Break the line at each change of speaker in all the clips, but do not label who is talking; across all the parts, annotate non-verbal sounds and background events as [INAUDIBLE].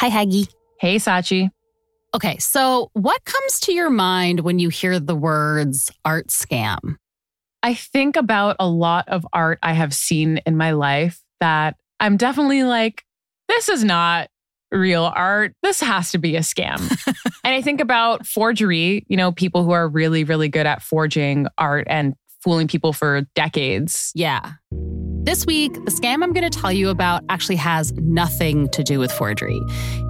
Hi, Hagi.
Hey, Scaachi.
Okay, so what comes to your mind when you hear the words art scam?
I think about a lot of art I have seen in my life that I'm definitely like, this is not real art. This has to be a scam. [LAUGHS] and I think about forgery, you know, people who are really, really good at forging art and fooling people for decades.
Yeah. This week, the scam I'm going to tell you about actually has nothing to do with forgery.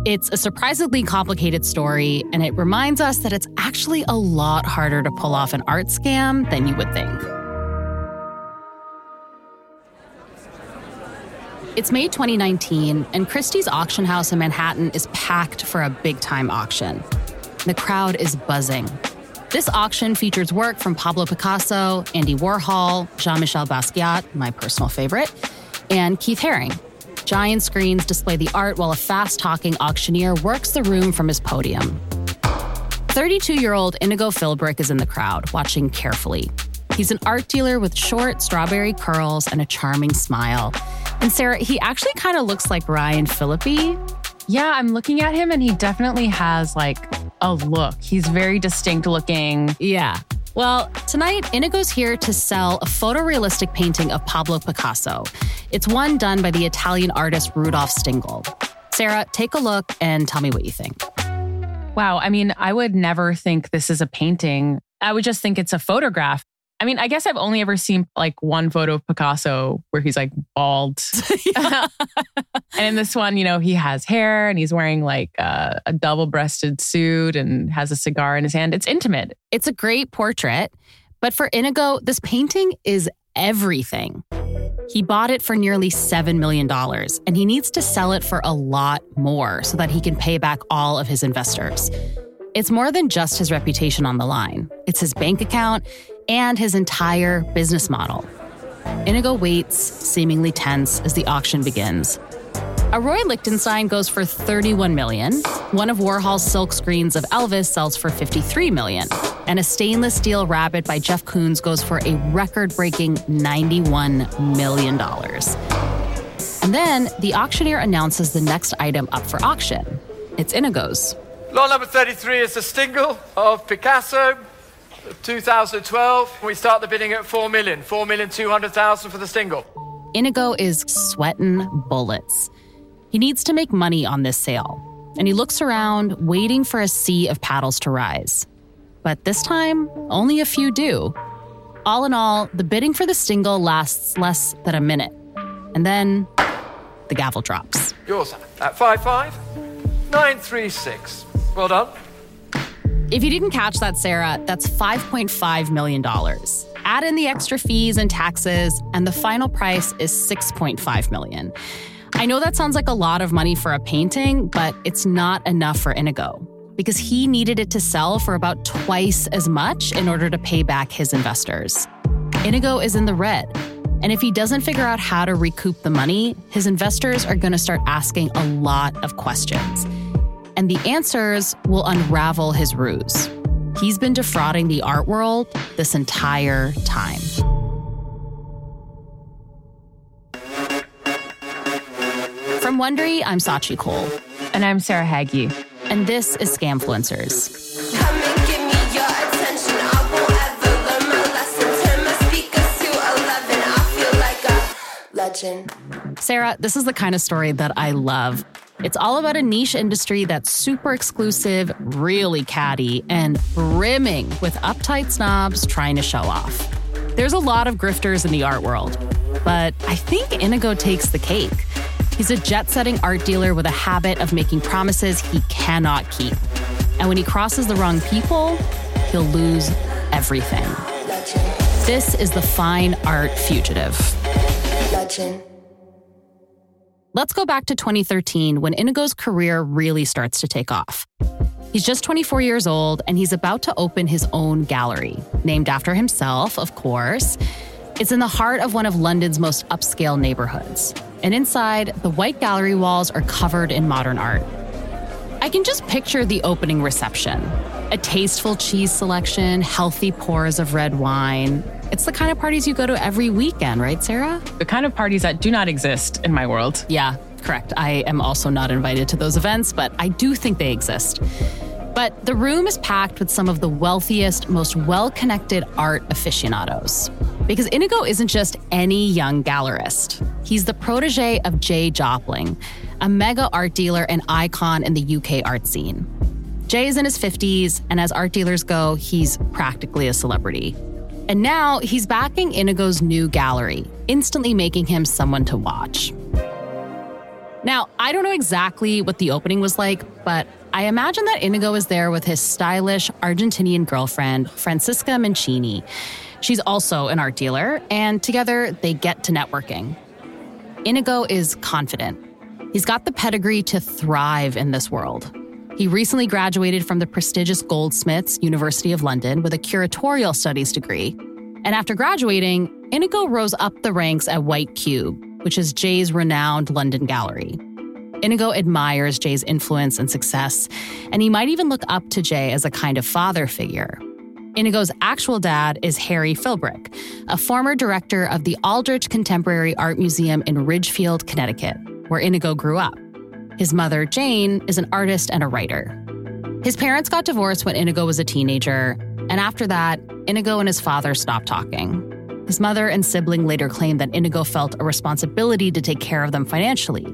It's a surprisingly complicated story, and it reminds us that it's actually a lot harder to pull off an art scam than you would think. It's May 2019, and Christie's auction house in Manhattan is packed for a big time auction. The crowd is buzzing. This auction features work from Pablo Picasso, Andy Warhol, Jean Michel Basquiat, my personal favorite, and Keith Haring. Giant screens display the art while a fast talking auctioneer works the room from his podium. 32 year old Inigo Philbrick is in the crowd, watching carefully. He's an art dealer with short strawberry curls and a charming smile. And Sarah, he actually kind of looks like Ryan Phillippe.
Yeah, I'm looking at him and he definitely has like a look. He's very distinct looking.
Yeah. Well, tonight, Inigo's here to sell a photorealistic painting of Pablo Picasso. It's one done by the Italian artist Rudolf Stingel. Sarah, take a look and tell me what you think.
Wow. I mean, I would never think this is a painting. I would just think it's a photograph. I mean, I guess I've only ever seen like one photo of Picasso where he's like bald. [LAUGHS] [LAUGHS] and in this one, you know, he has hair and he's wearing like uh, a, a double breasted suit and has a cigar in his hand. It's intimate.
It's a great portrait. But for Inigo, this painting is everything. He bought it for nearly $7 million, and he needs to sell it for a lot more so that he can pay back all of his investors. It's more than just his reputation on the line, it's his bank account and his entire business model. Inigo waits, seemingly tense, as the auction begins. A Roy Lichtenstein goes for 31 million. One of Warhol's silk screens of Elvis sells for 53 million. And a stainless steel rabbit by Jeff Koons goes for a record-breaking 91 million dollars. And then the auctioneer announces the next item up for auction. It's Inigo's.
Law number 33 is the Stingel of Picasso, 2012. We start the bidding at 4 million, 4,200,000 for the single.
Inigo is sweating bullets. He needs to make money on this sale, and he looks around, waiting for a sea of paddles to rise. But this time, only a few do. All in all, the bidding for the Stingel lasts less than a minute. And then the gavel drops.
Yours at 5-5, 936. Well done.
If you didn't catch that, Sarah, that's $5.5 million. Add in the extra fees and taxes, and the final price is 6.5 million. I know that sounds like a lot of money for a painting, but it's not enough for Inigo because he needed it to sell for about twice as much in order to pay back his investors. Inigo is in the red. And if he doesn't figure out how to recoup the money, his investors are going to start asking a lot of questions. And the answers will unravel his ruse. He's been defrauding the art world this entire time. From Wondery, I'm Scaachi Koul.
And I'm Sarah Hagi.
And this is Scamfluencers.
Come and give me your attention. I won't ever learn my lesson. Turn my speakers to 11. I feel like a legend.
Sarah, this is the kind of story that I love. It's all about a niche industry that's super exclusive, really catty, and brimming with uptight snobs trying to show off. There's a lot of grifters in the art world, but I think Inigo takes the cake. He's a jet setting art dealer with a habit of making promises he cannot keep. And when he crosses the wrong people, he'll lose everything. This is the fine art fugitive.
Legend.
Let's go back to 2013 when Inigo's career really starts to take off. He's just 24 years old and he's about to open his own gallery, named after himself, of course. It's in the heart of one of London's most upscale neighborhoods. And inside, the white gallery walls are covered in modern art. I can just picture the opening reception a tasteful cheese selection, healthy pours of red wine. It's the kind of parties you go to every weekend, right, Sarah?
The kind of parties that do not exist in my world.
Yeah, correct. I am also not invited to those events, but I do think they exist. But the room is packed with some of the wealthiest, most well connected art aficionados. Because Inigo isn't just any young gallerist, he's the protege of Jay Jopling, a mega art dealer and icon in the UK art scene. Jay is in his 50s, and as art dealers go, he's practically a celebrity. And now he's backing Inigo's new gallery, instantly making him someone to watch. Now, I don't know exactly what the opening was like, but I imagine that Inigo is there with his stylish Argentinian girlfriend, Francisca Mancini. She's also an art dealer, and together they get to networking. Inigo is confident. He's got the pedigree to thrive in this world. He recently graduated from the prestigious Goldsmiths, University of London, with a curatorial studies degree. And after graduating, Inigo rose up the ranks at White Cube, which is Jay's renowned London gallery. Inigo admires Jay's influence and success, and he might even look up to Jay as a kind of father figure. Inigo's actual dad is Harry Philbrick, a former director of the Aldrich Contemporary Art Museum in Ridgefield, Connecticut, where Inigo grew up. His mother, Jane, is an artist and a writer. His parents got divorced when Inigo was a teenager, and after that, Inigo and his father stopped talking. His mother and sibling later claimed that Inigo felt a responsibility to take care of them financially.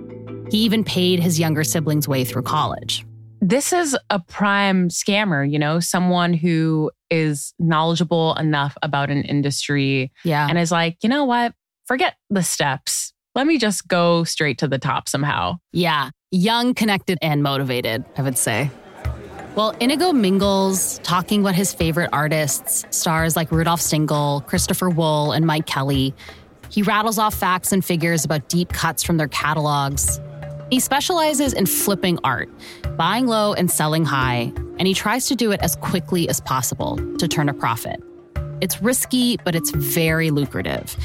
He even paid his younger siblings' way through college.
This is a prime scammer, you know, someone who is knowledgeable enough about an industry
Yeah.
and is like, you know what? Forget the steps. Let me just go straight to the top somehow.
Yeah, young, connected, and motivated, I would say. Well, Inigo mingles, talking about his favorite artists, stars like Rudolf Stingel, Christopher Wool, and Mike Kelley. He rattles off facts and figures about deep cuts from their catalogs. He specializes in flipping art, buying low and selling high, and he tries to do it as quickly as possible to turn a profit. It's risky, but it's very lucrative,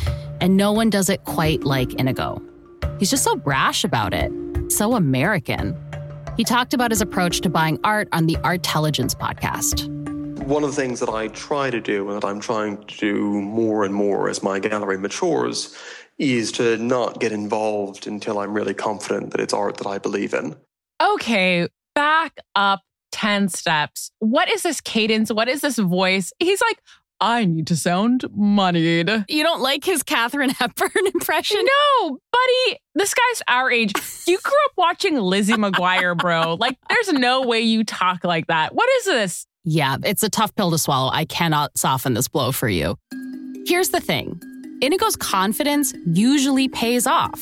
and no one does it quite like Inigo. He's just so brash about it, so American. He talked about his approach to buying art on the Artelligence podcast.
One of the things that I try to do and that I'm trying to do more and more as my gallery matures is to not get involved until I'm really confident that it's art that I believe in.
Okay, back up 10 steps. What is this cadence? What is this voice? He's like, I need to sound moneyed.
You don't like his Katharine Hepburn [LAUGHS] impression?
No, buddy, this guy's our age. You grew up watching Lizzie McGuire, bro. [LAUGHS] Like, there's no way you talk like that. What is this?
Yeah, it's a tough pill to swallow. I cannot soften this blow for you. Here's the thing Inigo's confidence usually pays off,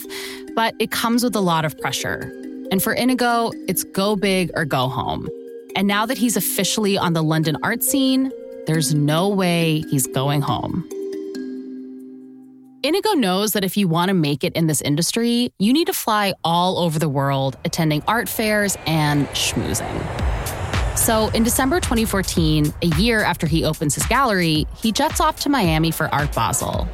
but it comes with a lot of pressure. And for Inigo, it's go big or go home. And now that he's officially on the London art scene, there's no way he's going home. Inigo knows that if you want to make it in this industry, you need to fly all over the world, attending art fairs and schmoozing. So in December 2014, a year after he opens his gallery, he jets off to Miami for Art Basel.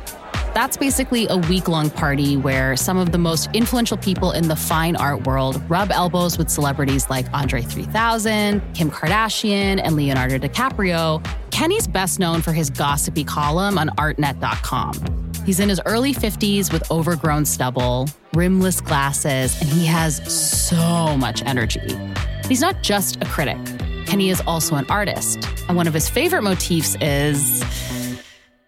That's basically a week long party where some of the most influential people in the fine art world rub elbows with celebrities like Andre 3000, Kim Kardashian, and Leonardo DiCaprio. Kenny's best known for his gossipy column on artnet.com. He's in his early 50s with overgrown stubble, rimless glasses, and he has so much energy. He's not just a critic. Kenny is also an artist. And one of his favorite motifs is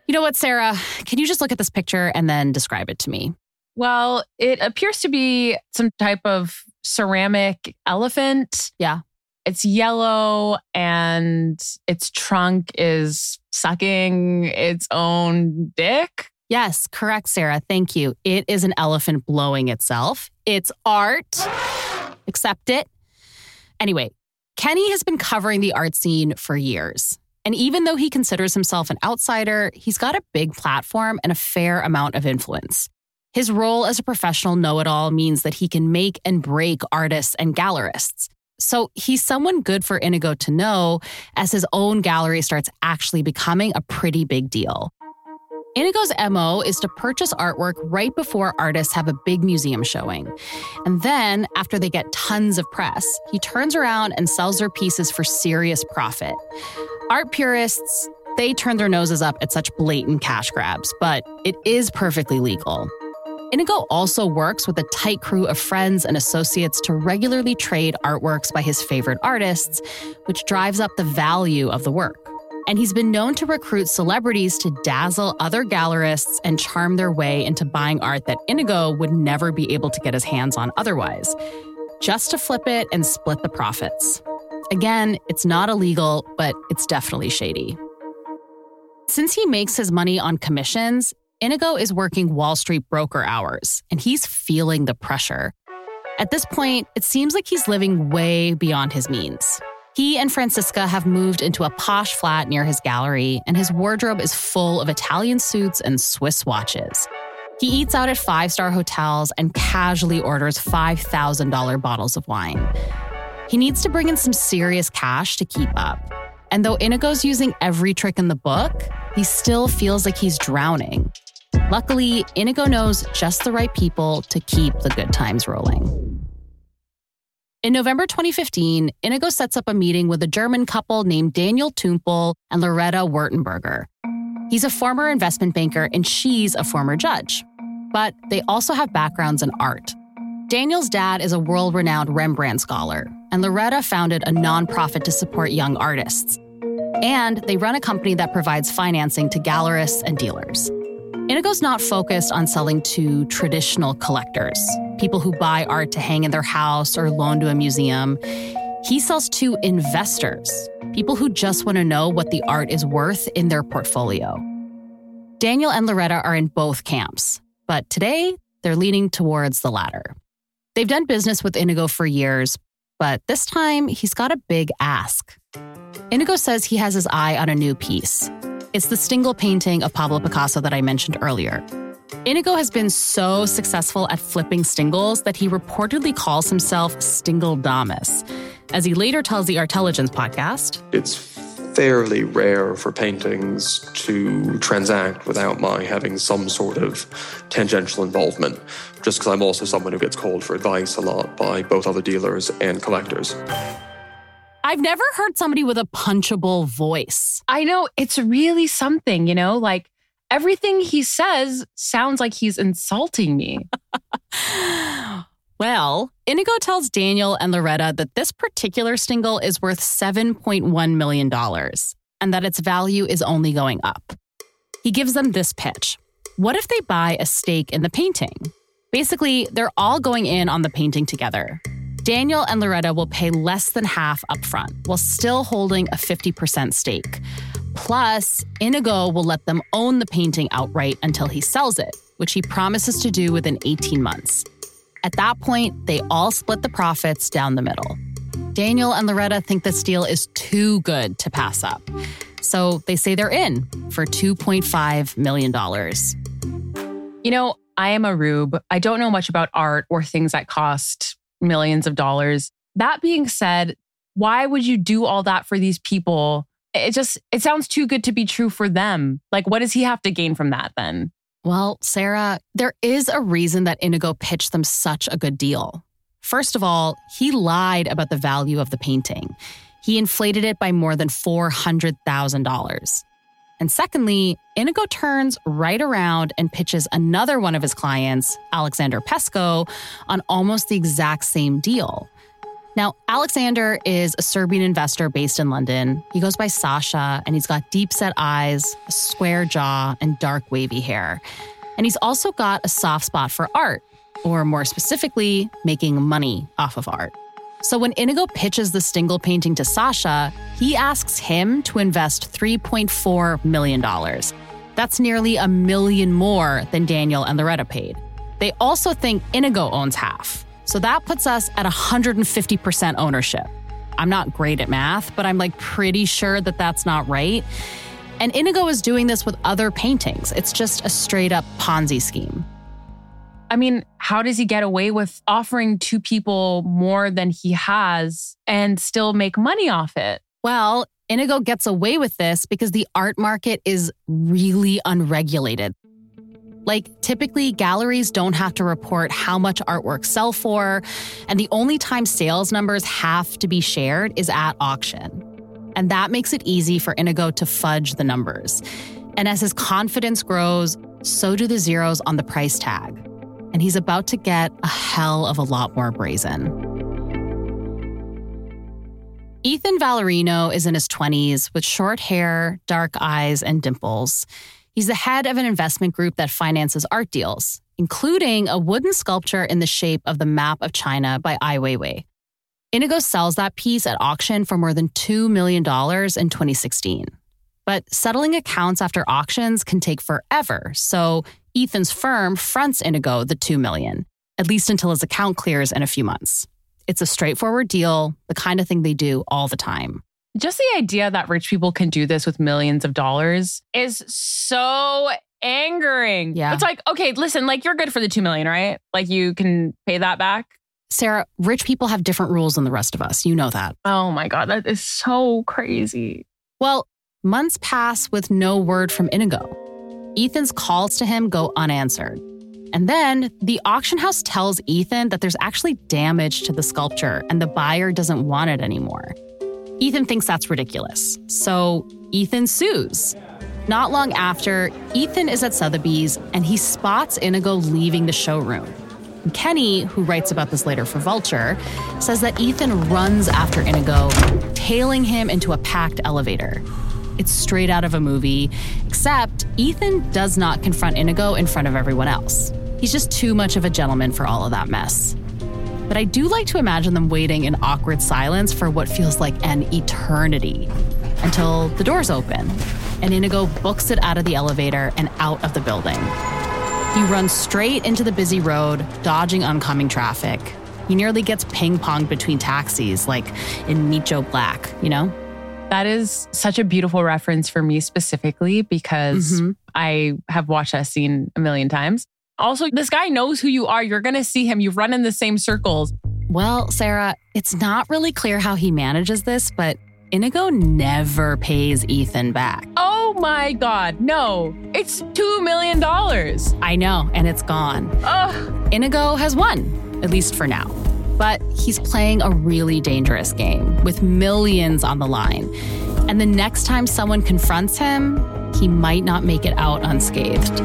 you know what, Sarah? Can you just look at this picture and then describe it to me?
Well, it appears to be some type of ceramic elephant.
Yeah.
It's yellow and its trunk is sucking its own dick.
Yes, correct, Sarah. Thank you. It is an elephant blowing itself. It's art. Accept it. Anyway, Kenny has been covering the art scene for years. And even though he considers himself an outsider, he's got a big platform and a fair amount of influence. His role as a professional know it all means that he can make and break artists and gallerists. So he's someone good for Inigo to know as his own gallery starts actually becoming a pretty big deal. Inigo's MO is to purchase artwork right before artists have a big museum showing. And then, after they get tons of press, he turns around and sells their pieces for serious profit. Art purists, they turn their noses up at such blatant cash grabs, but it is perfectly legal. Inigo also works with a tight crew of friends and associates to regularly trade artworks by his favorite artists, which drives up the value of the work. And he's been known to recruit celebrities to dazzle other gallerists and charm their way into buying art that Inigo would never be able to get his hands on otherwise, just to flip it and split the profits. Again, it's not illegal, but it's definitely shady. Since he makes his money on commissions, Inigo is working Wall Street broker hours, and he's feeling the pressure. At this point, it seems like he's living way beyond his means. He and Francisca have moved into a posh flat near his gallery, and his wardrobe is full of Italian suits and Swiss watches. He eats out at five star hotels and casually orders $5,000 bottles of wine. He needs to bring in some serious cash to keep up. And though Inigo's using every trick in the book, he still feels like he's drowning. Luckily, Inigo knows just the right people to keep the good times rolling. In November 2015, Inigo sets up a meeting with a German couple named Daniel Tumpel and Loretta Wurtenberger. He's a former investment banker and she's a former judge. But they also have backgrounds in art. Daniel's dad is a world renowned Rembrandt scholar, and Loretta founded a nonprofit to support young artists. And they run a company that provides financing to gallerists and dealers. Inigo's not focused on selling to traditional collectors, people who buy art to hang in their house or loan to a museum. He sells to investors, people who just want to know what the art is worth in their portfolio. Daniel and Loretta are in both camps, but today they're leaning towards the latter. They've done business with Inigo for years, but this time he's got a big ask. Inigo says he has his eye on a new piece it's the Stingel painting of Pablo Picasso that I mentioned earlier. Inigo has been so successful at flipping Stingels that he reportedly calls himself Stingeldamus. As he later tells the Artelligence podcast,
It's fairly rare for paintings to transact without my having some sort of tangential involvement, just because I'm also someone who gets called for advice a lot by both other dealers and collectors.
I've never heard somebody with a punchable voice.
I know it's really something, you know, like everything he says sounds like he's insulting me. [LAUGHS]
well, Inigo tells Daniel and Loretta that this particular Stingel is worth $7.1 million and that its value is only going up. He gives them this pitch What if they buy a stake in the painting? Basically, they're all going in on the painting together. Daniel and Loretta will pay less than half upfront while still holding a 50% stake. Plus, Inigo will let them own the painting outright until he sells it, which he promises to do within 18 months. At that point, they all split the profits down the middle. Daniel and Loretta think this deal is too good to pass up. So they say they're in for $2.5 million.
You know, I am a rube. I don't know much about art or things that cost millions of dollars. That being said, why would you do all that for these people? It just it sounds too good to be true for them. Like what does he have to gain from that then?
Well, Sarah, there is a reason that Inigo pitched them such a good deal. First of all, he lied about the value of the painting. He inflated it by more than $400,000. And secondly, Inigo turns right around and pitches another one of his clients, Alexander Pesko, on almost the exact same deal. Now, Alexander is a Serbian investor based in London. He goes by Sasha, and he's got deep set eyes, a square jaw, and dark wavy hair. And he's also got a soft spot for art, or more specifically, making money off of art. So when Inigo pitches the Stingel painting to Sasha, he asks him to invest $3.4 million. That's nearly a million more than Daniel and Loretta paid. They also think Inigo owns half. So that puts us at 150% ownership. I'm not great at math, but I'm like pretty sure that that's not right. And Inigo is doing this with other paintings. It's just a straight up Ponzi scheme.
I mean, how does he get away with offering two people more than he has and still make money off it?
Well, Inigo gets away with this because the art market is really unregulated. Like, typically, galleries don't have to report how much artwork sell for, and the only time sales numbers have to be shared is at auction. And that makes it easy for Inigo to fudge the numbers. And as his confidence grows, so do the zeros on the price tag. And he's about to get a hell of a lot more brazen. Ethan Valerino is in his 20s with short hair, dark eyes, and dimples. He's the head of an investment group that finances art deals, including a wooden sculpture in the shape of the map of China by Ai Weiwei. Inigo sells that piece at auction for more than $2 million in 2016. But settling accounts after auctions can take forever, so Ethan's firm fronts Inigo the 2 million, at least until his account clears in a few months. It's a straightforward deal, the kind of thing they do all the time.
Just the idea that rich people can do this with millions of dollars is so angering.
Yeah.
It's like, okay, listen, like you're good for the 2 million, right? Like you can pay that back.
Sarah, rich people have different rules than the rest of us. You know that.
Oh my God, that is so crazy.
Well, months pass with no word from Inigo. Ethan's calls to him go unanswered. And then the auction house tells Ethan that there's actually damage to the sculpture and the buyer doesn't want it anymore. Ethan thinks that's ridiculous. So Ethan sues. Not long after, Ethan is at Sotheby's and he spots Inigo leaving the showroom. Kenny, who writes about this later for Vulture, says that Ethan runs after Inigo, tailing him into a packed elevator. It's straight out of a movie, except Ethan does not confront Inigo in front of everyone else. He's just too much of a gentleman for all of that mess. But I do like to imagine them waiting in awkward silence for what feels like an eternity until the doors open and Inigo books it out of the elevator and out of the building. He runs straight into the busy road, dodging oncoming traffic. He nearly gets ping ponged between taxis, like in Joe Black, you know?
That is such a beautiful reference for me specifically because
Mhm.
I have watched that scene a million times. Also, this guy knows who you are. You're going to see him. You run in the same circles.
Well, Sarah, it's not really clear how he manages this, but Inigo never pays Ethan back.
Oh my God. No, it's $2 million.
I know, and it's gone.
Ugh.
Inigo has won, at least for now. But he's playing a really dangerous game with millions on the line. And the next time someone confronts him, he might not make it out unscathed.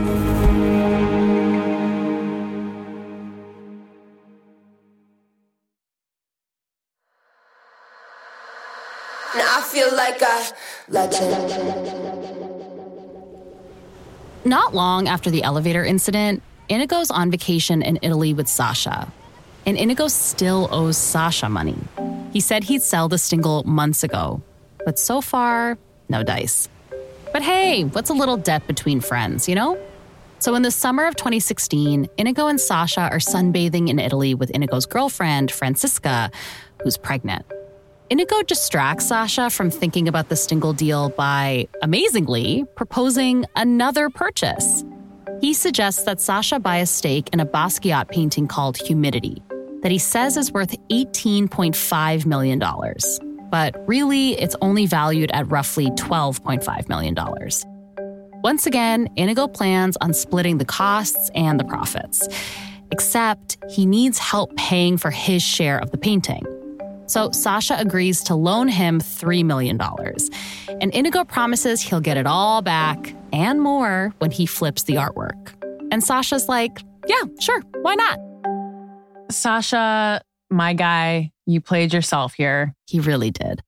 Now I feel like a legend.
Not long after the elevator incident, Inigo's on vacation in Italy with Sasha. And Inigo still owes Sasha money. He said he'd sell the Stingel months ago, but so far, no dice. But hey, what's a little debt between friends, you know? So in the summer of 2016, Inigo and Sasha are sunbathing in Italy with Inigo's girlfriend, Francisca, who's pregnant. Inigo distracts Sasha from thinking about the Stingel deal by, amazingly, proposing another purchase. He suggests that Sasha buy a stake in a Basquiat painting called Humidity, that he says is worth $18.5 million. But really, it's only valued at roughly $12.5 million. Once again, Inigo plans on splitting the costs and the profits, except he needs help paying for his share of the painting. So Sasha agrees to loan him $3 million. And Inigo promises he'll get it all back and more when he flips the artwork. And Sasha's like, yeah, sure, why not?
Sasha, my guy, you played yourself here.
He really did.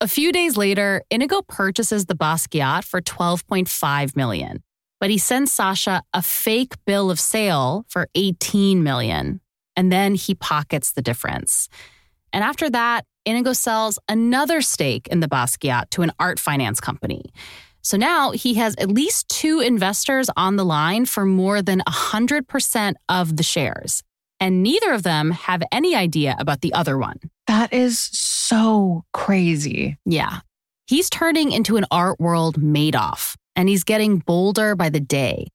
A few days later, Inigo purchases the Basquiat for 12.5 million, but he sends Sasha a fake bill of sale for 18 million, and then he pockets the difference. And after that, Inigo sells another stake in the Basquiat to an art finance company. So now he has at least two investors on the line for more than 100% of the shares. And neither of them have any idea about the other one.
That is so crazy.
Yeah. He's turning into an art world Madoff, and he's getting bolder by the day.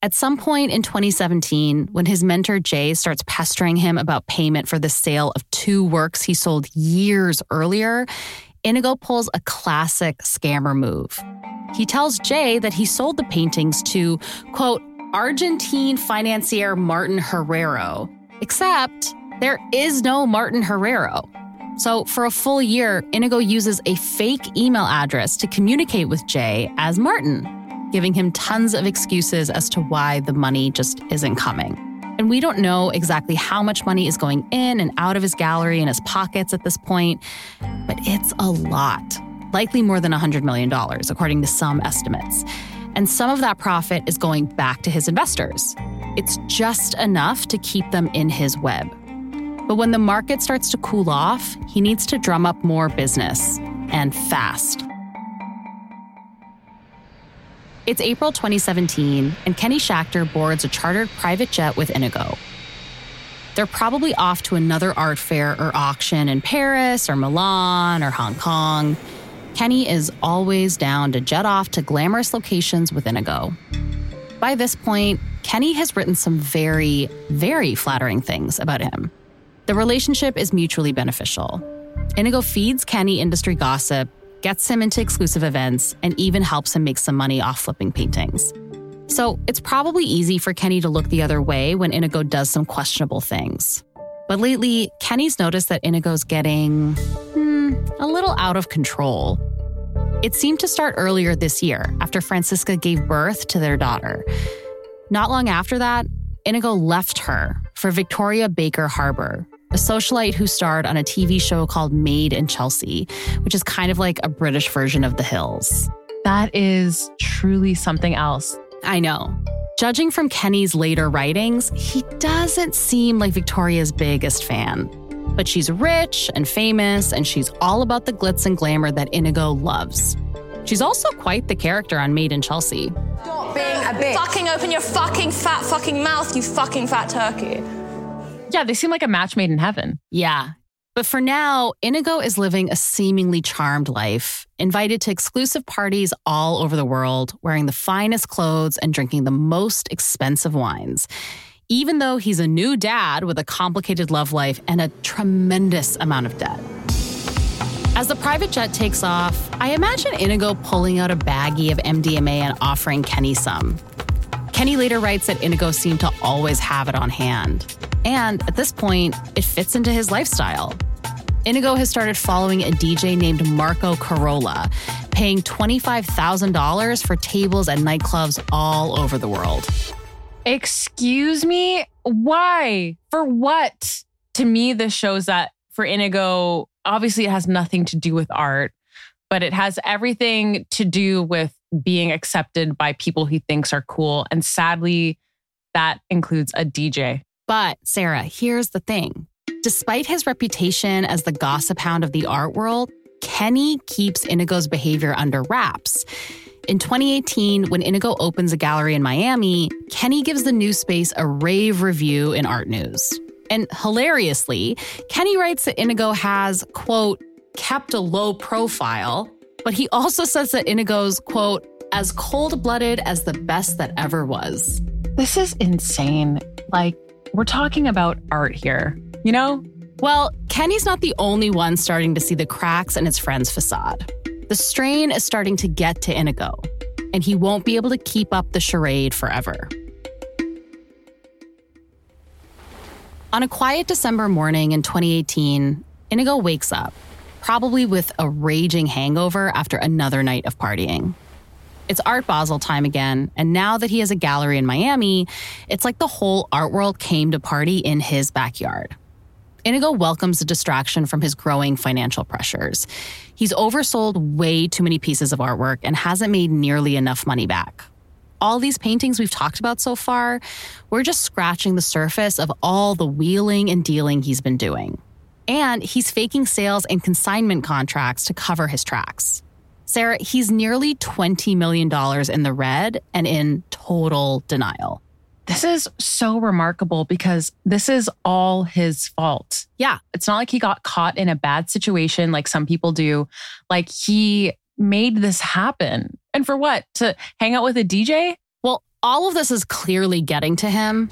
At some point in 2017, when his mentor Jay starts pestering him about payment for the sale of two works he sold years earlier, Inigo pulls a classic scammer move. He tells Jay that he sold the paintings to, quote, Argentine financier Martin Herrero, except there is no Martin Herrero. So, for a full year, Inigo uses a fake email address to communicate with Jay as Martin, giving him tons of excuses as to why the money just isn't coming. And we don't know exactly how much money is going in and out of his gallery and his pockets at this point, but it's a lot, likely more than $100 million, according to some estimates. And some of that profit is going back to his investors. It's just enough to keep them in his web. But when the market starts to cool off, he needs to drum up more business and fast. It's April 2017, and Kenny Schachter boards a chartered private jet with Inigo. They're probably off to another art fair or auction in Paris or Milan or Hong Kong. Kenny is always down to jet off to glamorous locations with Inigo. By this point, Kenny has written some very, very flattering things about him. The relationship is mutually beneficial. Inigo feeds Kenny industry gossip gets him into exclusive events, and even helps him make some money off flipping paintings. So it's probably easy for Kenny to look the other way when Inigo does some questionable things. But lately, Kenny's noticed that Inigo's getting hmm, a little out of control. It seemed to start earlier this year after Francisca gave birth to their daughter. Not long after that, Inigo left her for Victoria Baker Harber, a socialite who starred on a TV show called Made in Chelsea, which is kind of like a British version of The Hills.
That is truly something else.
I know. Judging from Kenny's later writings, he doesn't seem like Victoria's biggest fan. But she's rich and famous, and she's all about the glitz and glamour that Inigo loves. She's also quite the character on Made in Chelsea.
Stop being a bitch.
Fucking open your fucking fat fucking mouth, you fucking fat turkey.
Yeah, they seem like a match made in heaven.
Yeah. But for now, Inigo is living a seemingly charmed life, invited to exclusive parties all over the world, wearing the finest clothes and drinking the most expensive wines. Even though he's a new dad with a complicated love life and a tremendous amount of debt. As the private jet takes off, I imagine Inigo pulling out a baggie of MDMA and offering Kenny some. Kenny later writes that Inigo seemed to always have it on hand. And at this point, it fits into his lifestyle. Inigo has started following a DJ named Marco Carola, paying $25,000 for tables at nightclubs all over the world.
Excuse me? Why? For what? To me, this shows that for Inigo, obviously it has nothing to do with art, but it has everything to do with being accepted by people he thinks are cool. And sadly, that includes a DJ.
But, Sarah, here's the thing. Despite his reputation as the gossip hound of the art world, Kenny keeps Inigo's behavior under wraps. In 2018, when Inigo opens a gallery in Miami, Kenny gives the new space a rave review in Art News. And hilariously, Kenny writes that Inigo has, quote, kept a low profile, but he also says that Inigo's, quote, as cold blooded as the best that ever was.
This is insane. Like, we're talking about art here, you know?
Well, Kenny's not the only one starting to see the cracks in his friend's facade. The strain is starting to get to Inigo, and he won't be able to keep up the charade forever. On a quiet December morning in 2018, Inigo wakes up, probably with a raging hangover after another night of partying. It's Art Basel time again, and now that he has a gallery in Miami, it's like the whole art world came to party in his backyard. Inigo welcomes the distraction from his growing financial pressures. He's oversold way too many pieces of artwork and hasn't made nearly enough money back. All these paintings we've talked about so far, we're just scratching the surface of all the wheeling and dealing he's been doing. And he's faking sales and consignment contracts to cover his tracks. Sarah, he's nearly $20 million in the red and in total denial.
This is so remarkable because this is all his fault.
Yeah.
It's not like he got caught in a bad situation like some people do. Like he made this happen. And for what? To hang out with a DJ?
Well, all of this is clearly getting to him.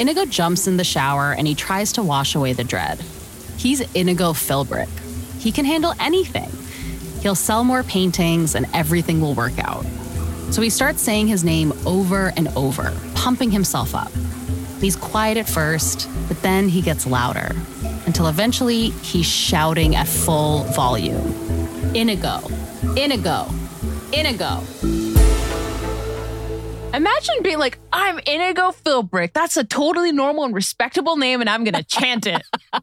Inigo jumps in the shower and he tries to wash away the dread. He's Inigo Philbrick. He can handle anything. He'll sell more paintings and everything will work out. So he starts saying his name over and over, pumping himself up. He's quiet at first, but then he gets louder until eventually he's shouting at full volume Inigo, Inigo, Inigo.
Imagine being like, I'm Inigo Philbrick. That's a totally normal and respectable name, and I'm going to chant it. [LAUGHS]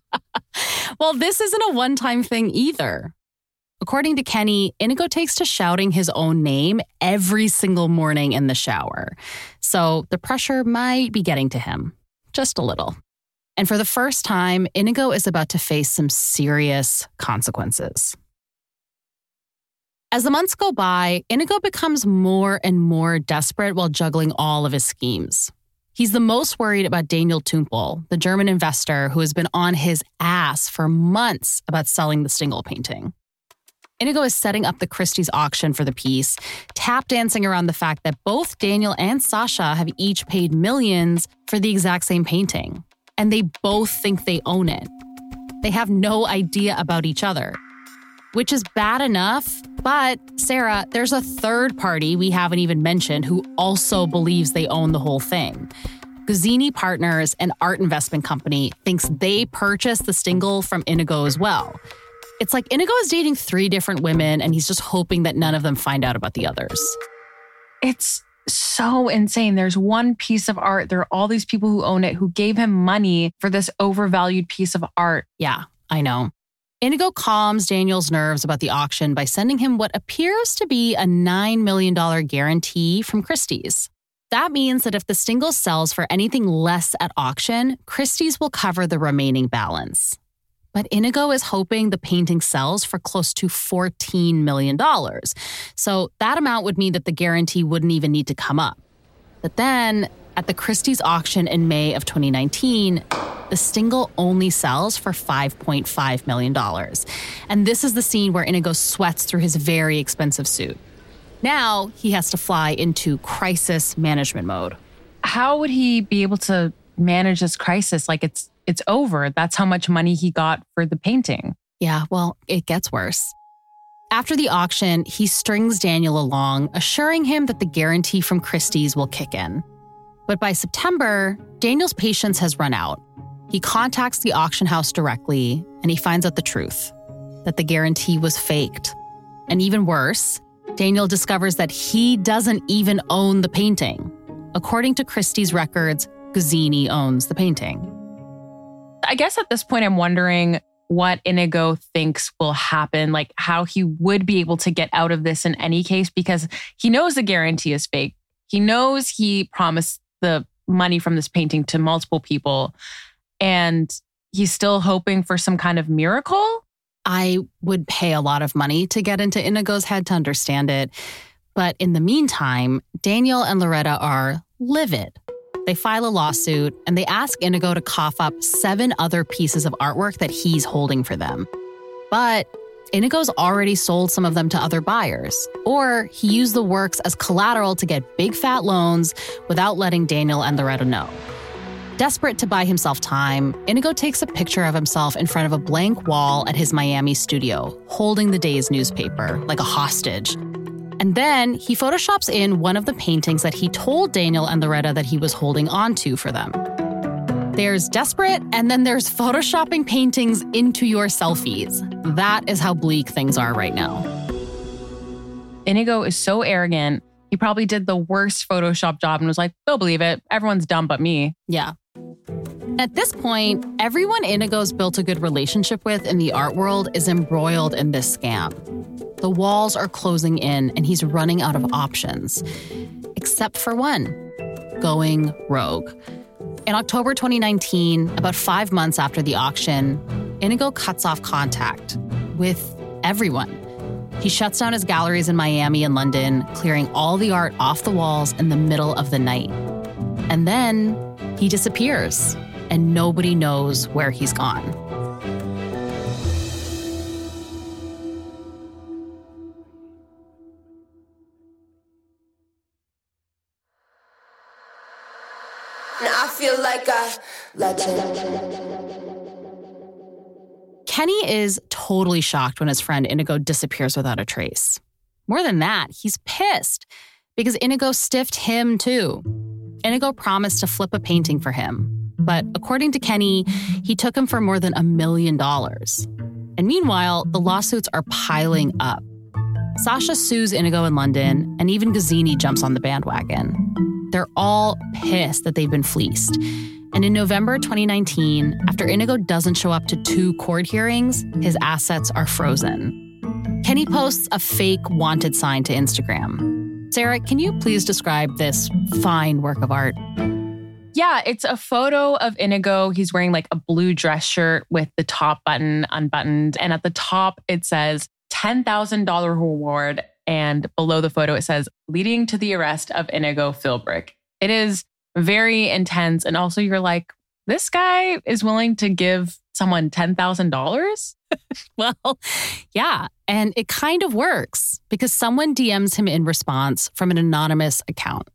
Well, this isn't a one time thing either. According to Kenny, Inigo takes to shouting his own name every single morning in the shower. So the pressure might be getting to him, just a little. And for the first time, Inigo is about to face some serious consequences. As the months go by, Inigo becomes more and more desperate while juggling all of his schemes. He's the most worried about Daniel Tumpel, the German investor who has been on his ass for months about selling the Stingel painting. Inigo is setting up the Christie's auction for the piece, tap dancing around the fact that both Daniel and Sasha have each paid millions for the exact same painting, and they both think they own it. They have no idea about each other, which is bad enough. But, Sarah, there's a third party we haven't even mentioned who also believes they own the whole thing. Guzzini Partners, an art investment company, thinks they purchased the Stingel from Inigo as well. It's like Inigo is dating three different women and he's just hoping that none of them find out about the others.
It's so insane. There's one piece of art. There are all these people who own it who gave him money for this overvalued piece of art.
Yeah, I know. Inigo calms Daniel's nerves about the auction by sending him what appears to be a $9 million guarantee from Christie's. That means that if the Stingel sells for anything less at auction, Christie's will cover the remaining balance. But Inigo is hoping the painting sells for close to $14 million. So that amount would mean that the guarantee wouldn't even need to come up. But then, at the Christie's auction in May of 2019, the Stingel only sells for $5.5 million. And this is the scene where Inigo sweats through his very expensive suit. Now he has to fly into crisis management mode.
How would he be able to manage this crisis? Like it's it's over. That's how much money he got for the painting.
Yeah, well, it gets worse. After the auction, he strings Daniel along, assuring him that the guarantee from Christie's will kick in. But by September, Daniel's patience has run out. He contacts the auction house directly and he finds out the truth that the guarantee was faked. And even worse, Daniel discovers that he doesn't even own the painting. According to Christie's records, Guzzini owns the painting.
I guess at this point, I'm wondering what Inigo thinks will happen, like how he would be able to get out of this in any case, because he knows the guarantee is fake. He knows he promised the money from this painting to multiple people, and he's still hoping for some kind of miracle.
I would pay a lot of money to get into Inigo's head to understand it. But in the meantime, Daniel and Loretta are livid. They file a lawsuit and they ask Inigo to cough up seven other pieces of artwork that he's holding for them. But Inigo's already sold some of them to other buyers, or he used the works as collateral to get big fat loans without letting Daniel and Loretta know. Desperate to buy himself time, Inigo takes a picture of himself in front of a blank wall at his Miami studio, holding the day's newspaper like a hostage. And then he photoshops in one of the paintings that he told Daniel and Loretta that he was holding onto for them. There's desperate, and then there's photoshopping paintings into your selfies. That is how bleak things are right now.
Inigo is so arrogant. He probably did the worst Photoshop job and was like, they'll believe it. Everyone's dumb but me.
Yeah. At this point, everyone Inigo's built a good relationship with in the art world is embroiled in this scam. The walls are closing in and he's running out of options, except for one going rogue. In October 2019, about five months after the auction, Inigo cuts off contact with everyone. He shuts down his galleries in Miami and London, clearing all the art off the walls in the middle of the night. And then he disappears, and nobody knows where he's gone.
I feel like a legend.
Kenny is totally shocked when his friend Inigo disappears without a trace. More than that, he's pissed because Inigo stiffed him too. Inigo promised to flip a painting for him, but according to Kenny, he took him for more than a million dollars. And meanwhile, the lawsuits are piling up. Sasha sues Inigo in London, and even Guzzini jumps on the bandwagon. They're all pissed that they've been fleeced. And in November 2019, after Inigo doesn't show up to two court hearings, his assets are frozen. Kenny posts a fake wanted sign to Instagram. Sarah, can you please describe this fine work of art?
Yeah, it's a photo of Inigo. He's wearing like a blue dress shirt with the top button unbuttoned. And at the top, it says $10,000 reward. And below the photo, it says leading to the arrest of Inigo Philbrick. It is very intense. And also, you're like, this guy is willing to give someone $10,000? [LAUGHS]
well, yeah. And it kind of works because someone DMs him in response from an anonymous account.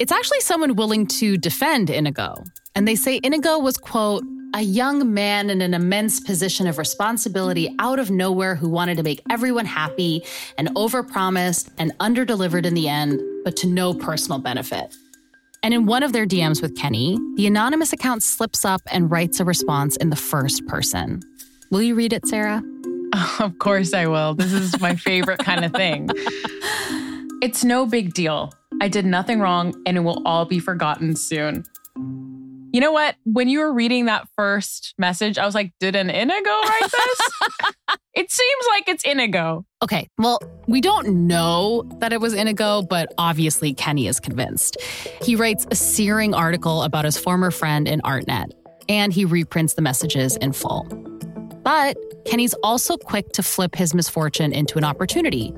It's actually someone willing to defend Inigo. And they say Inigo was, quote, a young man in an immense position of responsibility out of nowhere who wanted to make everyone happy and overpromised and underdelivered in the end, but to no personal benefit. And in one of their DMs with Kenny, the anonymous account slips up and writes a response in the first person. Will you read it, Sarah? [LAUGHS]
of course I will. This is my favorite kind of thing. [LAUGHS] It's no big deal. I did nothing wrong and it will all be forgotten soon. You know what? When you were reading that first message, I was like, did an Inigo write this? [LAUGHS] it seems like it's Inigo.
Okay, well, we don't know that it was Inigo, but obviously Kenny is convinced. He writes a searing article about his former friend in ArtNet, and he reprints the messages in full. But Kenny's also quick to flip his misfortune into an opportunity.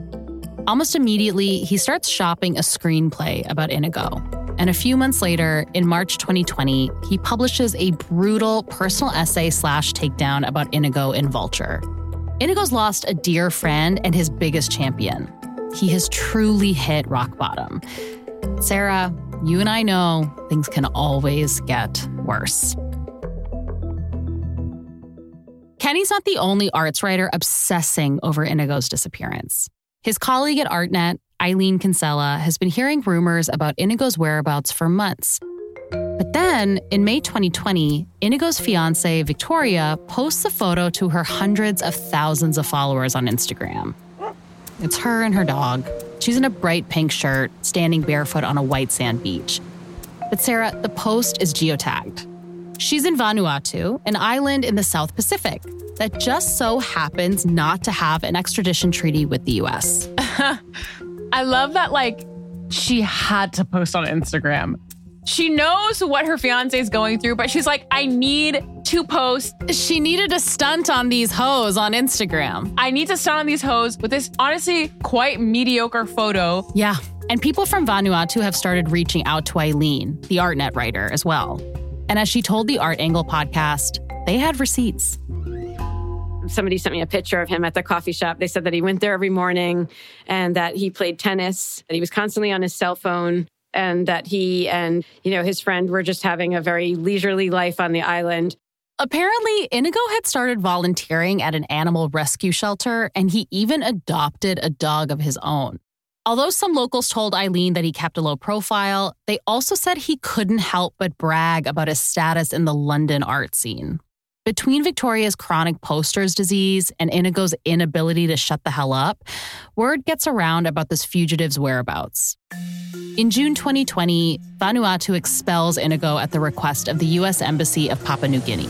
Almost immediately, he starts shopping a screenplay about Inigo. And a few months later, in March 2020, he publishes a brutal personal essay slash takedown about Inigo in Vulture. Inigo's lost a dear friend and his biggest champion. He has truly hit rock bottom. Sarah, you and I know things can always get worse. Kenny's not the only arts writer obsessing over Inigo's disappearance. His colleague at ArtNet, Eileen Kinsella, has been hearing rumors about Inigo's whereabouts for months. But then, in May 2020, Inigo's fiance, Victoria, posts a photo to her hundreds of thousands of followers on Instagram. It's her and her dog. She's in a bright pink shirt, standing barefoot on a white sand beach. But Sarah, the post is geotagged. She's in Vanuatu, an island in the South Pacific that just so happens not to have an extradition treaty with the US. [LAUGHS]
I love that, like, she had to post on Instagram. She knows what her fiance is going through, but she's like, I need to post.
She needed a stunt on these hoes on Instagram.
I need to stunt on these hoes with this honestly quite mediocre photo.
Yeah. And people from Vanuatu have started reaching out to Eileen, the ArtNet writer, as well. And as she told the Art Angle podcast, they had receipts.
Somebody sent me a picture of him at the coffee shop. They said that he went there every morning and that he played tennis, that he was constantly on his cell phone, and that he and, you know, his friend were just having a very leisurely life on the island.
Apparently, Inigo had started volunteering at an animal rescue shelter, and he even adopted a dog of his own. Although some locals told Eileen that he kept a low profile, they also said he couldn't help but brag about his status in the London art scene. Between Victoria's chronic posters disease and Inigo's inability to shut the hell up, word gets around about this fugitive's whereabouts. In June 2020, Vanuatu expels Inigo at the request of the U.S. Embassy of Papua New Guinea.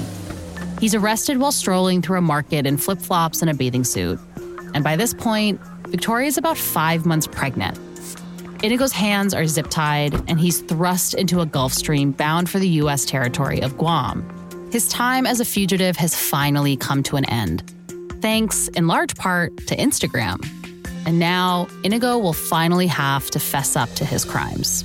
He's arrested while strolling through a market in flip flops and a bathing suit. And by this point, Victoria's about five months pregnant. Inigo's hands are zip tied, and he's thrust into a Gulfstream bound for the U.S. territory of Guam. His time as a fugitive has finally come to an end, thanks in large part to Instagram. And now, Inigo will finally have to fess up to his crimes.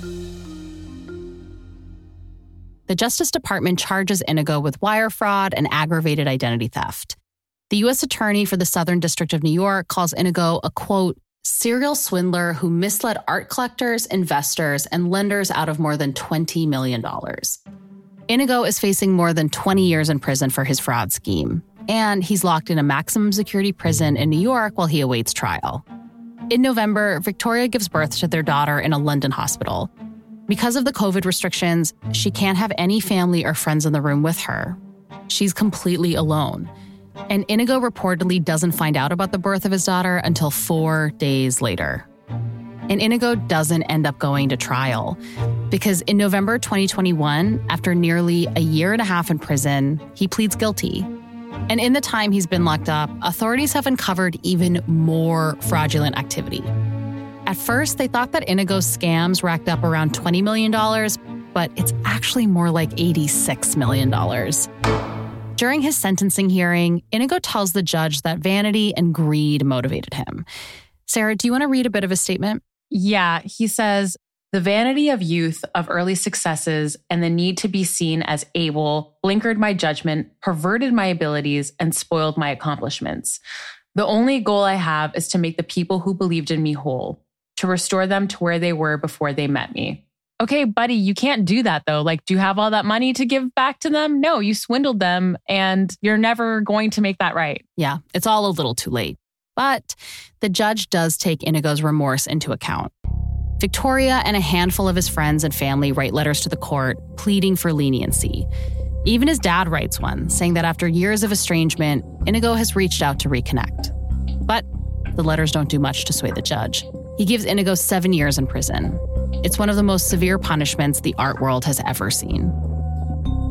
The Justice Department charges Inigo with wire fraud and aggravated identity theft. The U.S. Attorney for the Southern District of New York calls Inigo a quote, serial swindler who misled art collectors, investors, and lenders out of more than $20 million. Inigo is facing more than 20 years in prison for his fraud scheme, and he's locked in a maximum security prison in New York while he awaits trial. In November, Victoria gives birth to their daughter in a London hospital. Because of the COVID restrictions, she can't have any family or friends in the room with her. She's completely alone. And Inigo reportedly doesn't find out about the birth of his daughter until four days later. And Inigo doesn't end up going to trial because in November 2021, after nearly a year and a half in prison, he pleads guilty. And in the time he's been locked up, authorities have uncovered even more fraudulent activity. At first, they thought that Inigo's scams racked up around $20 million, but it's actually more like $86 million. During his sentencing hearing, Inigo tells the judge that vanity and greed motivated him. Sarah, do you want to read a bit of a statement?
Yeah, he says, the vanity of youth, of early successes, and the need to be seen as able blinkered my judgment, perverted my abilities, and spoiled my accomplishments. The only goal I have is to make the people who believed in me whole, to restore them to where they were before they met me. Okay, buddy, you can't do that though. Like, do you have all that money to give back to them? No, you swindled them and you're never going to make that right.
Yeah, it's all a little too late. But the judge does take Inigo's remorse into account. Victoria and a handful of his friends and family write letters to the court pleading for leniency. Even his dad writes one, saying that after years of estrangement, Inigo has reached out to reconnect. But the letters don't do much to sway the judge. He gives Inigo seven years in prison. It's one of the most severe punishments the art world has ever seen.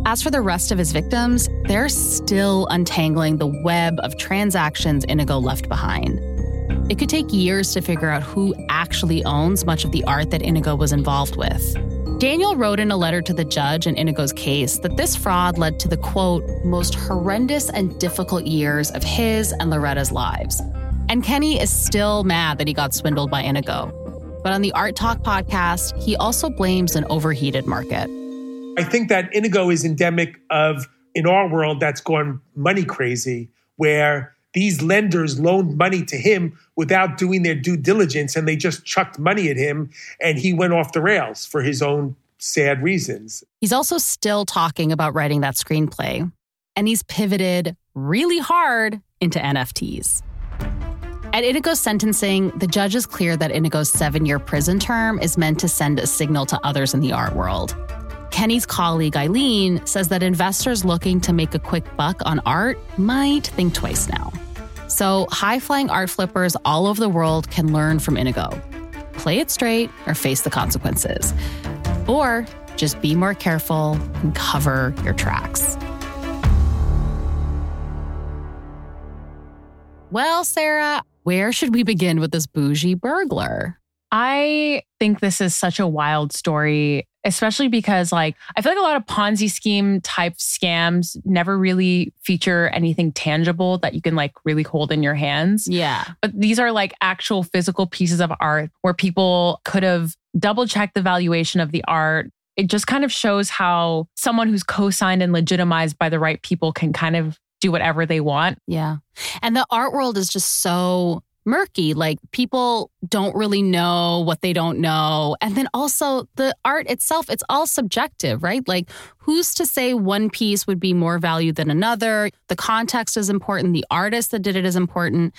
As for the rest of his victims, they're still untangling the web of transactions Inigo left behind. It could take years to figure out who actually owns much of the art that Inigo was involved with. Daniel wrote in a letter to the judge in Inigo's case that this fraud led to the quote, most horrendous and difficult years of his and Loretta's lives. And Kenny is still mad that he got swindled by Inigo. But on the Art Talk podcast, he also blames an overheated market.
I think that Inigo is endemic of, in our world, that's gone money crazy, where these lenders loaned money to him without doing their due diligence and they just chucked money at him and he went off the rails for his own sad reasons.
He's also still talking about writing that screenplay, and he's pivoted really hard into NFTs. At Inigo's sentencing, the judge is clear that Inigo's seven year prison term is meant to send a signal to others in the art world. Kenny's colleague Eileen says that investors looking to make a quick buck on art might think twice now. So, high flying art flippers all over the world can learn from Inigo. Play it straight or face the consequences. Or just be more careful and cover your tracks. Well, Sarah, where should we begin with this bougie burglar?
I think this is such a wild story, especially because, like, I feel like a lot of Ponzi scheme type scams never really feature anything tangible that you can, like, really hold in your hands.
Yeah.
But these are like actual physical pieces of art where people could have double checked the valuation of the art. It just kind of shows how someone who's co signed and legitimized by the right people can kind of do whatever they want.
Yeah. And the art world is just so murky. Like people don't really know what they don't know. And then also the art itself, it's all subjective, right? Like who's to say one piece would be more value than another? The context is important. The artist that did it is important.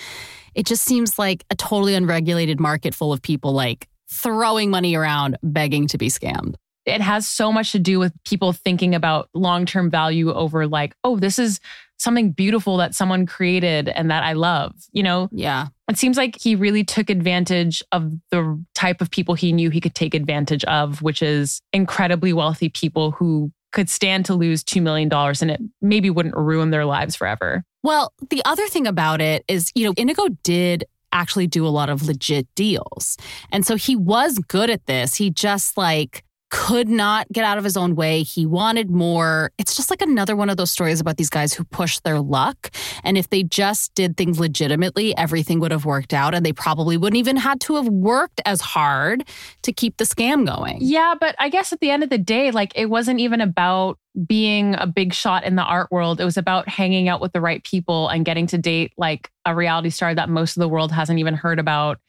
It just seems like a totally unregulated market full of people like throwing money around, begging to be scammed
it has so much to do with people thinking about long-term value over like oh this is something beautiful that someone created and that I love, you know?
Yeah.
It seems like he really took advantage of the type of people he knew he could take advantage of, which is incredibly wealthy people who could stand to lose $2 million and it maybe wouldn't ruin their lives forever.
Well, the other thing about it is, you know, Inigo did actually do a lot of legit deals. And so he was good at this. He just like could not get out of his own way. He wanted more. It's just like another one of those stories about these guys who push their luck. And if they just did things legitimately, everything would have worked out and they probably wouldn't even had to have worked as hard to keep the scam going.
Yeah, but I guess at the end of the day, like it wasn't even about being a big shot in the art world. It was about hanging out with the right people and getting to date like a reality star that most of the world hasn't even heard about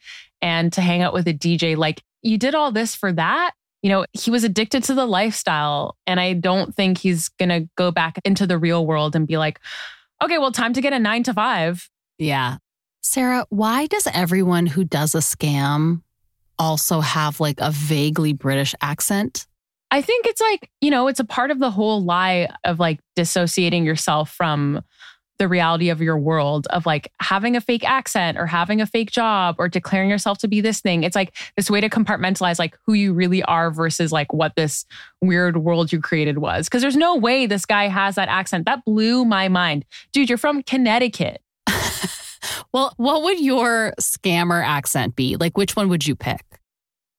and to hang out with a DJ. Like you did all this for that you know, he was addicted to the lifestyle. And I don't think he's going to go back into the real world and be like, okay, well, time to get a nine to five.
Yeah. Sarah, why does everyone who does a scam also have like a vaguely British accent?
I think it's like, you know, it's a part of the whole lie of like dissociating yourself from the reality of your world of like having a fake accent or having a fake job or declaring yourself to be this thing. It's like this way to compartmentalize like who you really are versus like what this weird world you created was. Cause there's no way this guy has that accent. That blew my mind. Dude, you're from Connecticut. [LAUGHS]
Well, what would your scammer accent be? Like, which one would you pick?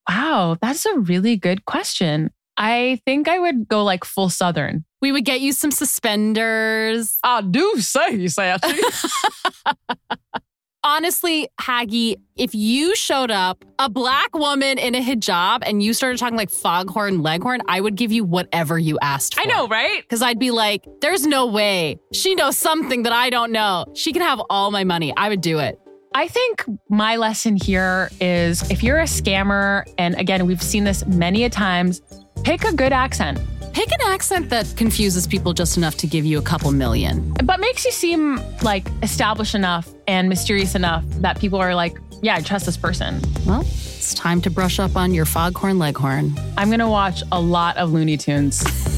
Wow, that's a really good question. I think I would go like full Southern.
We would get you some suspenders.
I do say, Sassy. [LAUGHS]
Honestly, Hagi, if you showed up, a black woman in a hijab, and you started talking like foghorn leghorn, I would give you whatever you asked for.
I know, right?
Because I'd be like, there's no way. She knows something that I don't know. She can have all my money. I would do it.
I think my lesson here is if you're a scammer, and again, we've seen this many a times, pick a good accent.
Pick an accent that confuses people just enough to give you a couple million.
But makes you seem like established enough and mysterious enough that people are like, yeah, I trust this person.
Well, it's time to brush up on your foghorn leghorn.
I'm going to watch a lot of Looney Tunes. [LAUGHS]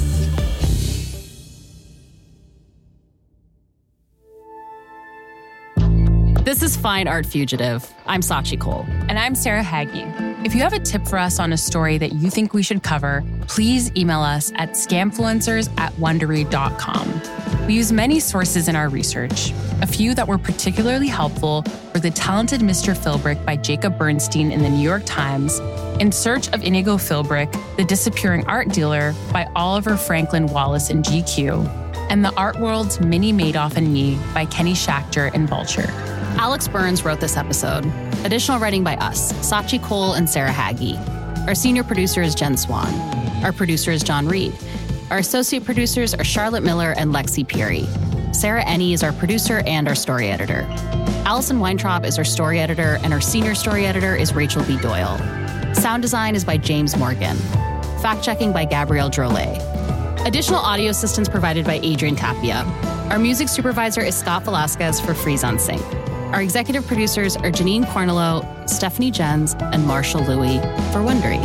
This is Fine Art Fugitive. I'm Scaachi Koul.
And I'm Sarah Hagi. If you have a tip for us on a story that you think we should cover, please email us at scamfluencers at wondery.com. We use many sources in our research. A few that were particularly helpful were The Talented Mr. Philbrick by Jacob Bernstein in the New York Times, In Search of Inigo Philbrick, The Disappearing Art Dealer by Oliver Franklin Wallace in GQ, and The Art World's Mini Madoff and Me by Kenny Schachter in Vulture.
Alex Burns wrote this episode. Additional writing by us, Scaachi Koul and Sarah Hagi. Our senior producer is Jen Swan. Our producer is John Reed. Our associate producers are Charlotte Miller and Lexi Peary. Sarah Enni is our producer and our story editor. Allison Weintraub is our story editor, and our senior story editor is Rachel B. Doyle. Sound design is by James Morgan. Fact checking by Gabrielle Drolet. Additional audio assistance provided by Adrian Tapia. Our music supervisor is Scott Velasquez for Frisson Sync. Our executive producers are Janine Cornello, Stephanie Jens, and Marshall Lewy for
Wondery.